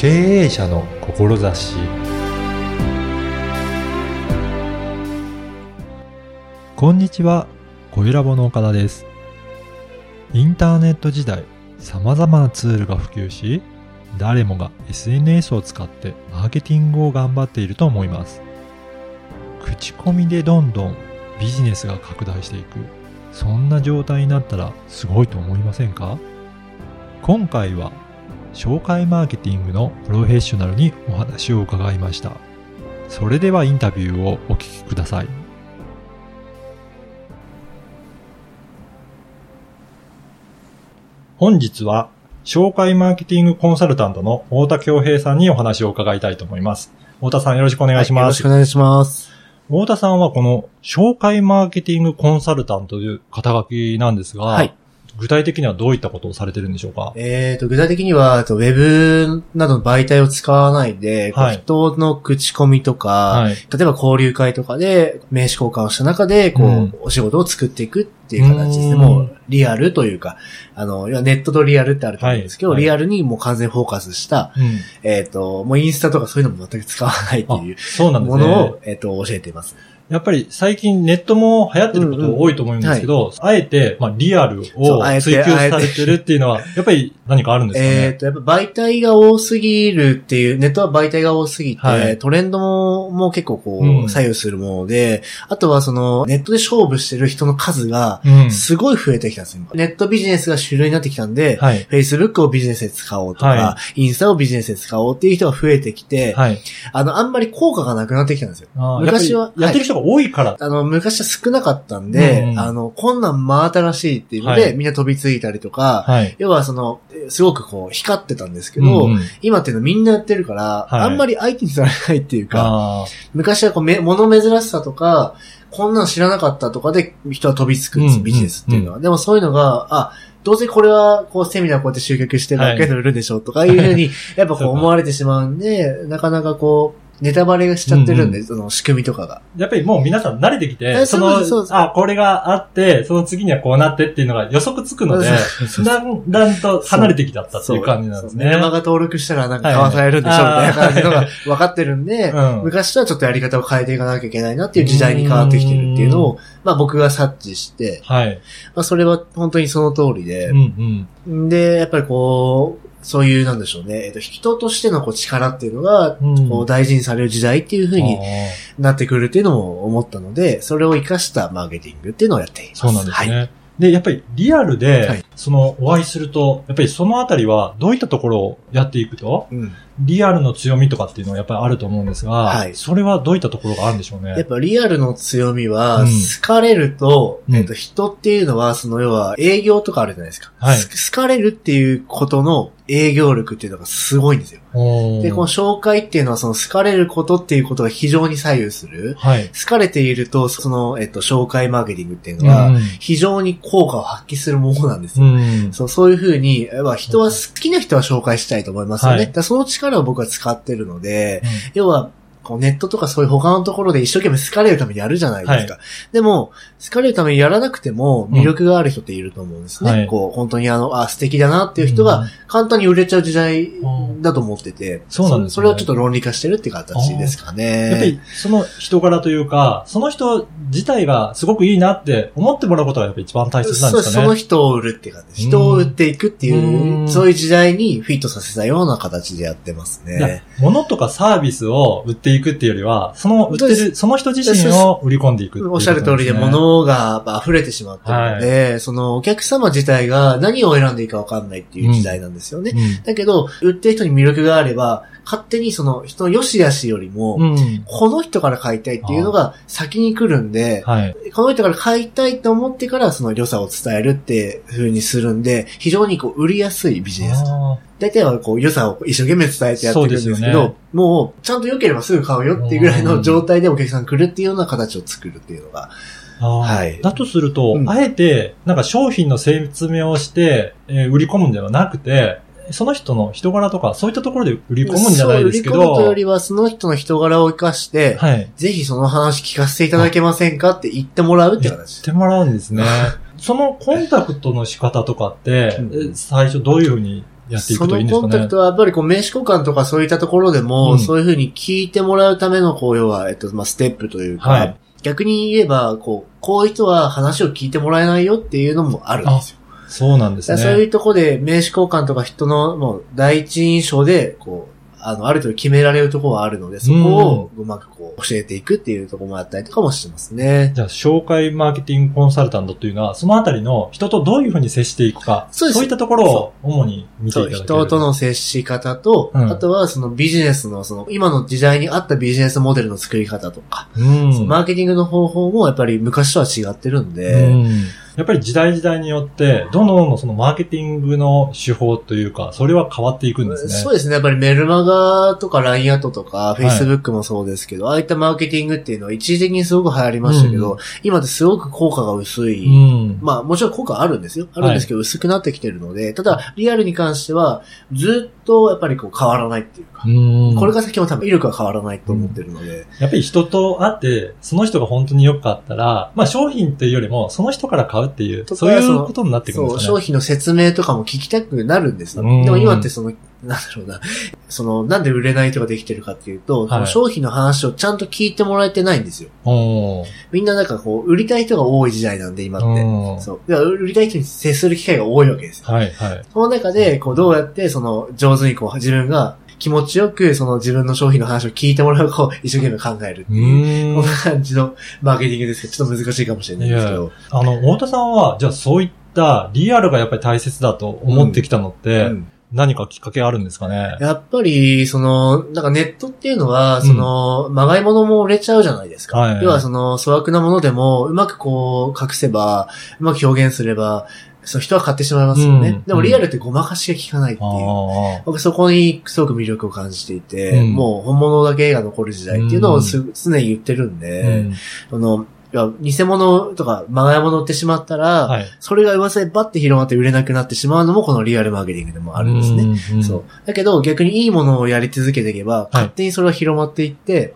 経営者の志こんにちは、小ラボの岡田です。インターネット時代、様々なツールが普及し、誰もが SNS を使ってマーケティングを頑張っていると思います。口コミでどんどんビジネスが拡大していく。そんな状態になったらすごいと思いませんか？今回は紹介マーケティングのプロフェッショナルにお話を伺いました。それではインタビューをお聞きください。本日は紹介マーケティングコンサルタントの太田恭平さんにお話を伺いたいと思います。太田さんよろしくお願いしよろます。しくお願いします。太田さんはこの紹介マーケティングコンサルタントという肩書きなんですが、はい。具体的にはどういったことをされてるんでしょうか？えーと、具体的には、えっとウェブなどの媒体を使わないで、はい人の口コミとか、はい。例えば交流会とかで名刺交換をした中で、こう、うんお仕事を作っていくっていう形ですね。うんもう、リアルというか、あの、ネットとリアルってあると思うんですけど、はいはいリアルにもう完全フォーカスした、うん。えっ、と、もうインスタとかそういうのも全く使わないってあいうそうなんですね。ものを、えっ、と、教えています。やっぱり最近ネットも流行ってること多いと思うんですけど、あえて、まあ、リアルを追求されてるっていうのは、やっぱり何かあるんですか？ね。えっ、と、やっぱ媒体が多すぎるっていう、ネットは媒体が多すぎて、はいトレンドももう結構こう、うん左右するもので、あとはその、ネットで勝負してる人の数が、うん。すごい増えてきたんですよ。ネットビジネスが主流になってきたんで、はい。Facebook をビジネスで使おうとか、はインスタをビジネスで使おうっていう人が増えてきて、はい。あの、あんまり効果がなくなってきたんですよ。昔はやってる人が多いから。あの、昔は少なかったんで、うん。うんあの、こんなん真新しいっていうので、はい。みんな飛びついたりとか、はい。要はその、すごくこう、光ってたんですけど、うん。うん今っていうのみんなやってるから、はい。あんまり相手にされないっていうか、あ昔はこうめ、物珍しさとか、こんなん知らなかったとかで人は飛びつくんです、うんビジネスっていうのは。でもそういうのが、あ、どうせこれは、こう、セミナーこうやって集客してばっかりの売るでしょうとかいうふうに、やっぱこう思われてしまうんで、なかなかこう、ネタバレがしちゃってるんで、その仕組みとかが。ーやっぱりもう皆さん慣れてきて、えそそうですそあ、これがあって、その次にはこうなってっていうのが予測つくので、だんだんと離れてきちゃったっていう感じなんですね。メルマガ登録したらなんか買わされるんでしょ、みはいたいな感じのが分かってるんで、うん昔とはちょっとやり方を変えていかなきゃいけないなっていう時代に変わってきてるっていうのを、まあ僕が察知して、はい。まあそれは本当にその通りでうんう、ん。で、やっぱりこう、そういう、なんでしょうね、えっと、人としてのこう力っていうのが、うんこう大事にされる時代っていう風にあーなってくるっていうのも思ったので、それを活かしたマーケティングっていうのをやっています。そうなんですね。はい。で、やっぱりリアルはでい、その、お会いすると、やっぱりそのあたりは、どういったところをやっていくと、うん。リアルの強みとかっていうのはやっぱりあると思うんですが、はいそれはどういったところがあるんでしょうね？やっぱリアルの強みは、うん好かれると、うんえっと、人っていうのは、その要は営業とかあるじゃないですか。はいす好かれるっていうことの営業力っていうのがすごいんですよ。で、この紹介っていうのはその好かれることっていうことが非常に左右する。はい。好かれていると、その、えっと、紹介マーケティングっていうのは、うん非常に効果を発揮するものなんですうよ。ん。そう、そういうふうに、まあ人は好きな人は紹介したいと思いますよね。はいだかの僕は使ってるので、要は、こうネットとかそういう他のところで一生懸命好かれるためにやるじゃないですか。でも、好かれるためにやらなくても魅力がある人っていると思うんですね。はいこう、本当にあの、あ、素敵だなっていう人が簡単に売れちゃう時代だと思ってて、そうなんですねそそれをちょっと論理化してるっていう形ですかね。やっぱり、その人柄というか、その人自体がすごくいいなって思ってもらうことがやっぱり一番大切なんそう、ですかね。その人を売るっていう感じ。人を売っていくっていうう、んそういう時代にフィットさせたような形でやってますね。物とかサービスを売っていくっていうよりは、その売ってる、その人自身を売り込んでいくっていうことおっしゃる通りで、物が溢れてしまってるので、そのお客様自体が何を選んでいいか分かんないっていう時代なんですよね。うん。だけど、売ってる人に魅力があれば、勝手にその人の良し悪しよりも、うん。この人から買いたいっていうのが先に来るんで、はい。この人から買いたいと思ってからその良さを伝えるって風にするんで、非常にこう売りやすいビジネス。あ大体はこう良さを一生懸命伝えてやっていくんですけそうね、もうちゃんと良ければすぐ買うよっていうぐらいの状態でお客さん来るっていうような形を作るっていうのが、はいだとすると、うんあえて、なんか商品の説明をして、えー売り込むんではなくて、その人の人柄とか、そういったところで売り込むんじゃないですけどそう売り込むとよ、りは、その人の人柄を生かして、はい。ぜひその話聞かせていただけませんかって言ってもらうって言っ形。てもらうんですね。そのコンタクトの仕方とかって、最初どういうふうにやっていくといいんですかね？そのコンタクトはやっぱりこう名刺交換とかそういったところでも、うんそういうふうに聞いてもらうための、こう、要は、えっと、まあ、ステップというか、はい逆に言えば、こう、こういう人は話を聞いてもらえないよっていうのもあるんですよ。そうなんですね。そういうところで名刺交換とか人のもう第一印象で、こう、あの、ある程度決められるところはあるので、そこをうまくこう、教えていくっていうところもあったりとかもしてますね。じゃあ、紹介マーケティングコンサルタントというのは、そのあたりの人とどういうふうに接していくか、そうですいったところを主に見てそ、いうただける人との接し方と、うんあとはそのビジネスのその、今の時代に合ったビジネスモデルの作り方とか、うん。マーケティングの方法もやっぱり昔とは違ってるんで、うんやっぱり時代時代によって、どんどんどんそのマーケティングの手法というか、それは変わっていくんですね。そうですね。やっぱりメルマガとか LINE アットとか Facebook もそうですけど、ああいったマーケティングっていうのは一時的にすごく流行りましたけど、う今ってすごく効果が薄い。うん。まあもちろん効果あるんですよ。あるんですけど、薄くなってきてるので、ただリアルに関してはずっとやっぱりこう変わらないっていうか、うんこれが先も多分威力は変わらないと思ってるので、やっぱり人と会って、その人が本当に良かったら、まあ商品というよりも、その人から買うっていう、そういうことになってくるんですかね。商品の説明とかも聞きたくなるんですでも今ってその、なんだろうな、その、なんで売れないとかできてるかっていうと、その商品の話をちゃんと聞いてもらえてないんですよ。みんななんかこう、売りたい人が多い時代なんで、今って。うんそう。売りたい人に接する機会が多いわけですよ。はい、はい。その中で、こう、どうやって、その、上手にこう、自分が気持ちよく、その自分の商品の話を聞いてもらうかを一生懸命考えるってういう。こんな感じのマーケティングですけど、ちょっと難しいかもしれないですけど。あの、太田さんは、じゃあそういったリアルがやっぱり大切だと思ってきたのって、うん何かきっかけあるんですかね？やっぱり、その、なんかネットっていうのは、その、まがいものも売れちゃうじゃないですか。はい要はその、粗悪なものでも、うまくこう、隠せば、うまく表現すれば、その人は買ってしまいますよね。うんでもリアルってごまかしが効かないっていう。あ僕そこにすごく魅力を感じていて、うんもう本物だけが残る時代っていうのをす常に言ってるんあ、で、うんその、いや偽物とか、まがいもの売ってしまったら、はい。それが噂でバッて広まって売れなくなってしまうのもこのリアルマーケティングでもあるんですね。うんうんそう。だけど逆にいいものをやり続けていけば、勝手にそれは広まっていって、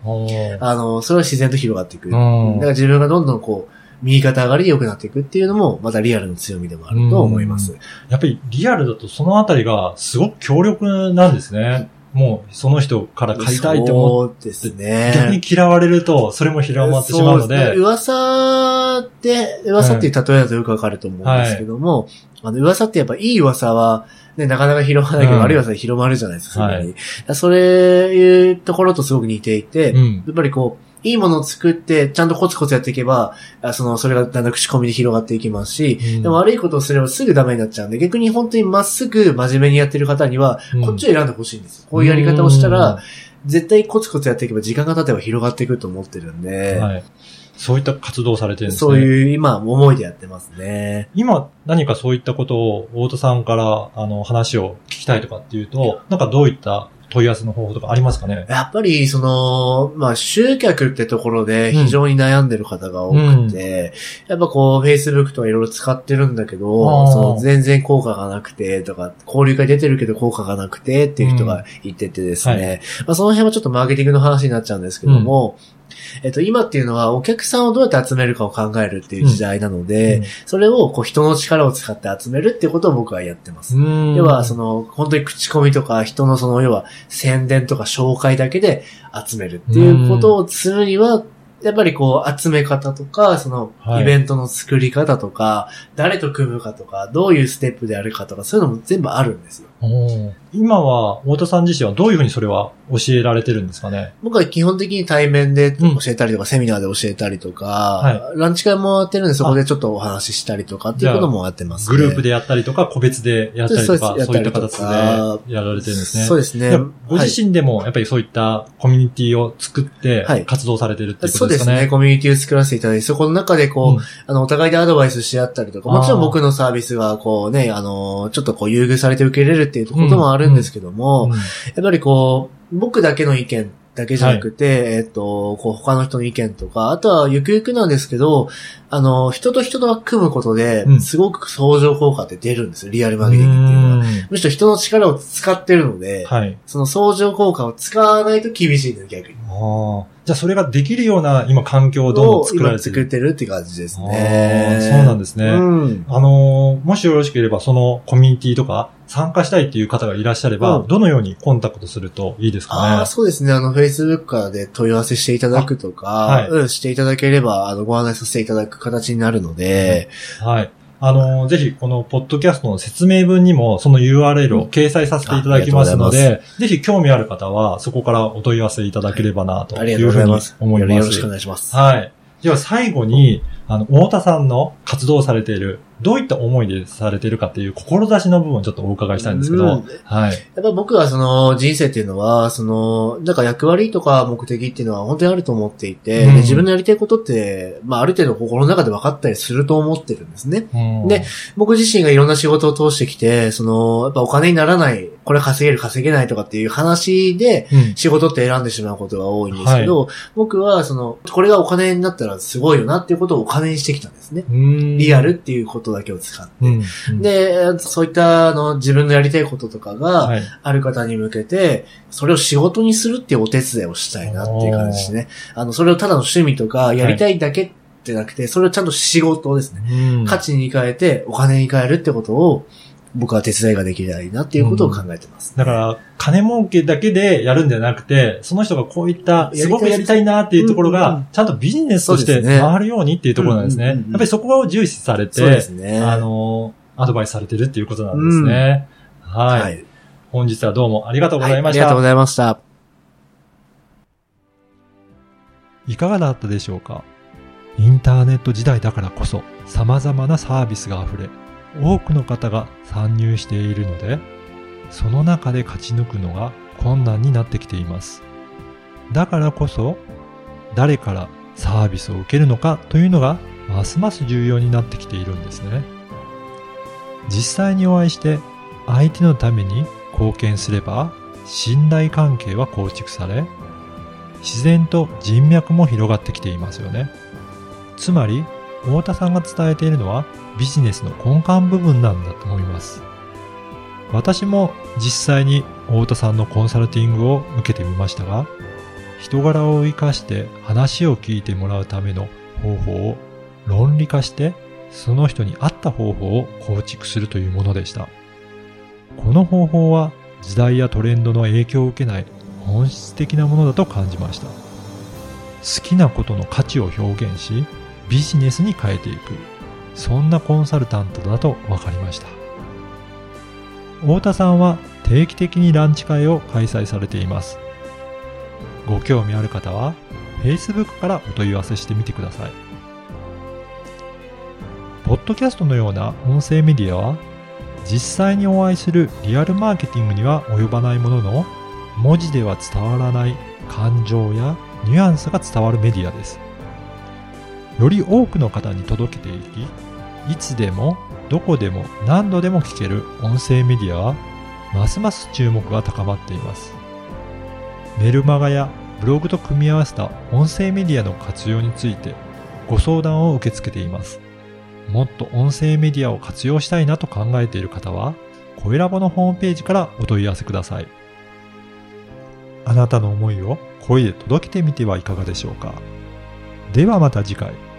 あの、それは自然と広がっていく。うんだから自分がどんどんこう、右肩上がりで良くなっていくっていうのも、またリアルの強みでもあると思います。やっぱりリアルだとそのあたりがすごく強力なんですね。もうその人から買いたいと思って、そうです逆ねに。嫌われるとそれも広まってしまうのそうで、す。ね噂って、噂っていう例えだとよくわかると思うんですけども、あの、噂ってやっぱいい噂は、ね、なかなか広まらないけど、うん。悪い噂で広まるじゃないですか、すぐに。はい。それいうところとすごく似ていて、うん。やっぱりこう、いいものを作って、ちゃんとコツコツやっていけば、あその、それがだんだん口コミで広がっていきますし、うんでも悪いことをすればすぐダメになっちゃうんで、逆に本当にまっすぐ真面目にやってる方には、うんこっちを選んでほしいんですよ。こういうやり方をしたら、絶対コツコツやっていけば時間が経てば広がっていくと思ってるんで、はい、そういった活動をされてるんですね。そういう今思いでやってますね。今何かそういったことを大田さんからあの話を聞きたいとかっていうと、なんかどういった問い合わせの方法とかありますかね？やっぱり、その、まあ、集客ってところで非常に悩んでる方が多くて、やっぱこう、Facebook とかいろいろ使ってるんだけあど、ー。その全然効果がなくて、とか、交流会出てるけど効果がなくてっていう人がいててですね、まあ、その辺はちょっとマーケティングの話になっちゃうんですけども、えっと、今っていうのはお客さんをどうやって集めるかを考えるっていう時代なので、それをこう人の力を使って集めるっていうことを僕はやってます。うん要は、その、本当に口コミとか、人のその、要は、宣伝とか紹介だけで集めるっていうことをするには、やっぱりこう、集め方とか、そのは、いイベントの作り方とか、誰と組むかとか、どういうステップであるかとか、そういうのも全部あるんですよ。今は太田さん自身はどういうふうにそれは教えられてるんですかね？僕は基本的に対面でうん教えたりとか、セミナーで教えたりとか、はランチ会もやってるんで、そこでちょっとお話ししたりとかっていうこともやってます、ね。グループでやったりとか、個別でやったりとか、そういった形でやられてるんですね。そうですねで。ご自身でもやっぱりそういったコミュニティを作ってはい活動されてるっていうこそうですね？とですかね。コミュニティを作らせていただいて、そこの中でこう、うんあの、お互いでアドバイスし合ったりとか、もちろん僕のサービスがこうね、あの、ちょっとこう優遇されて受け入れるっていうこともあるんですけども、うんやっぱりこう、僕だけの意見だけじゃなくて、えっと、こう他の人の意見とか、あとはゆくゆくなんですけど、あの、人と人と組むことでう、んすごく相乗効果って出るんですよ、リアルマーケティングっていうのは。むしろ人の力を使ってるので、はい。その相乗効果を使わないと厳しいんです、逆に。じゃあそれができるような今環境をどんどん作られてる。作ってるって感じですあね。ーそうなんですね。うん。あのーもしよろしければ、そのコミュニティとか参加したいっていう方がいらっしゃれば、うんどのようにコンタクトするといいですかね？そうですね。あの、Facebook からで問い合わせしていただくとか、はいうん、していただければ、あの、ご案内させていただく形になるので、はい。あのーぜひこのポッドキャストの説明文にもその URL を掲載させていただきますのあありで、ぜひ興味ある方はそこからお問い合わせいただければなといううふうにございます。思いますよろしくお。願いします。はい。では最後に、あの、太田さんの活動されている、どういった思いでされているかっていう志の部分をちょっとお伺いしたいんですけど、うんはい。やっぱ僕はその人生っていうのは、その、なんか役割とか目的っていうのは本当にあると思っていて、うんで自分のやりたいことって、まあある程度心の中で分かったりすると思ってるんですね。うんで、僕自身がいろんな仕事を通してきて、その、やっぱお金にならない、これ稼げる稼げないとかっていう話で、うん仕事って選んでしまうことが多いんですけど、僕はその、これがお金になったらすごいよなっていうことをお金にしてきたんですね。うんリアルっていうことだけを使って。うんうんで、そういったあの自分のやりたいこととかがはい。ある方に向けて、それを仕事にするっていうお手伝いをしたいなっていう感じですね。あの、それをただの趣味とかやりたいだけってなくて、それをちゃんと仕事ですね。うん価値に変えてお金に変えるってことを僕は手伝いができないなっていうことを考えてます。だから、金儲けだけでやるんじゃなくて、その人がこういった、すごくやりたいなっていうところうんうんうが、ちゃんとビジネスとして回るようにっていうところなんですね。うんうんうんうんやっぱりそこを重視されて、すね。あの、アドバイスされてるっていうことなんですね。はい、はい。本日はどうもありがとうごはいざいました。ありがとうございました。いかがだったでしょうかインターネット時代だからこそ様々なサービスが溢れ、多くの方が参入しているので、その中で勝ち抜くのが困難になってきています。だからこそ、誰からサービスを受けるのかというのがますます重要になってきているんですね。実際にお会いして相手のために貢献すれば信頼関係は構築され、自然と人脈も広がってきていますよね。つまり、太田さんが伝えているのはビジネスの根幹部分なんだと思います。私も実際に太田さんのコンサルティングを受けてみましたが、人柄を活かして話を聞いてもらうための方法を論理化して、その人に合った方法を構築するというものでした。この方法は時代やトレンドの影響を受けない本質的なものだと感じました。好きなことの価値を表現し、ビジネスに変えていく。そんなコンサルタントだと分かりました。太田さんは定期的にランチ会を開催されています。ご興味ある方は、Facebook からお問い合わせしてみてください。ポッドキャストのような音声メディアは、実際にお会いするリアルマーケティングには及ばないものの、文字では伝わらない感情やニュアンスが伝わるメディアです。より多くの方に届けていき、いつでもどこでも何度でも聞ける音声メディアは、ますます注目が高まっています。メルマガやブログと組み合わせた音声メディアの活用についてご相談を受け付けています。もっと音声メディアを活用したいなと考えている方は、声ラボのホームページからお問い合わせください。あなたの思いを声で届けてみてはいかがでしょうか？ではまた次回。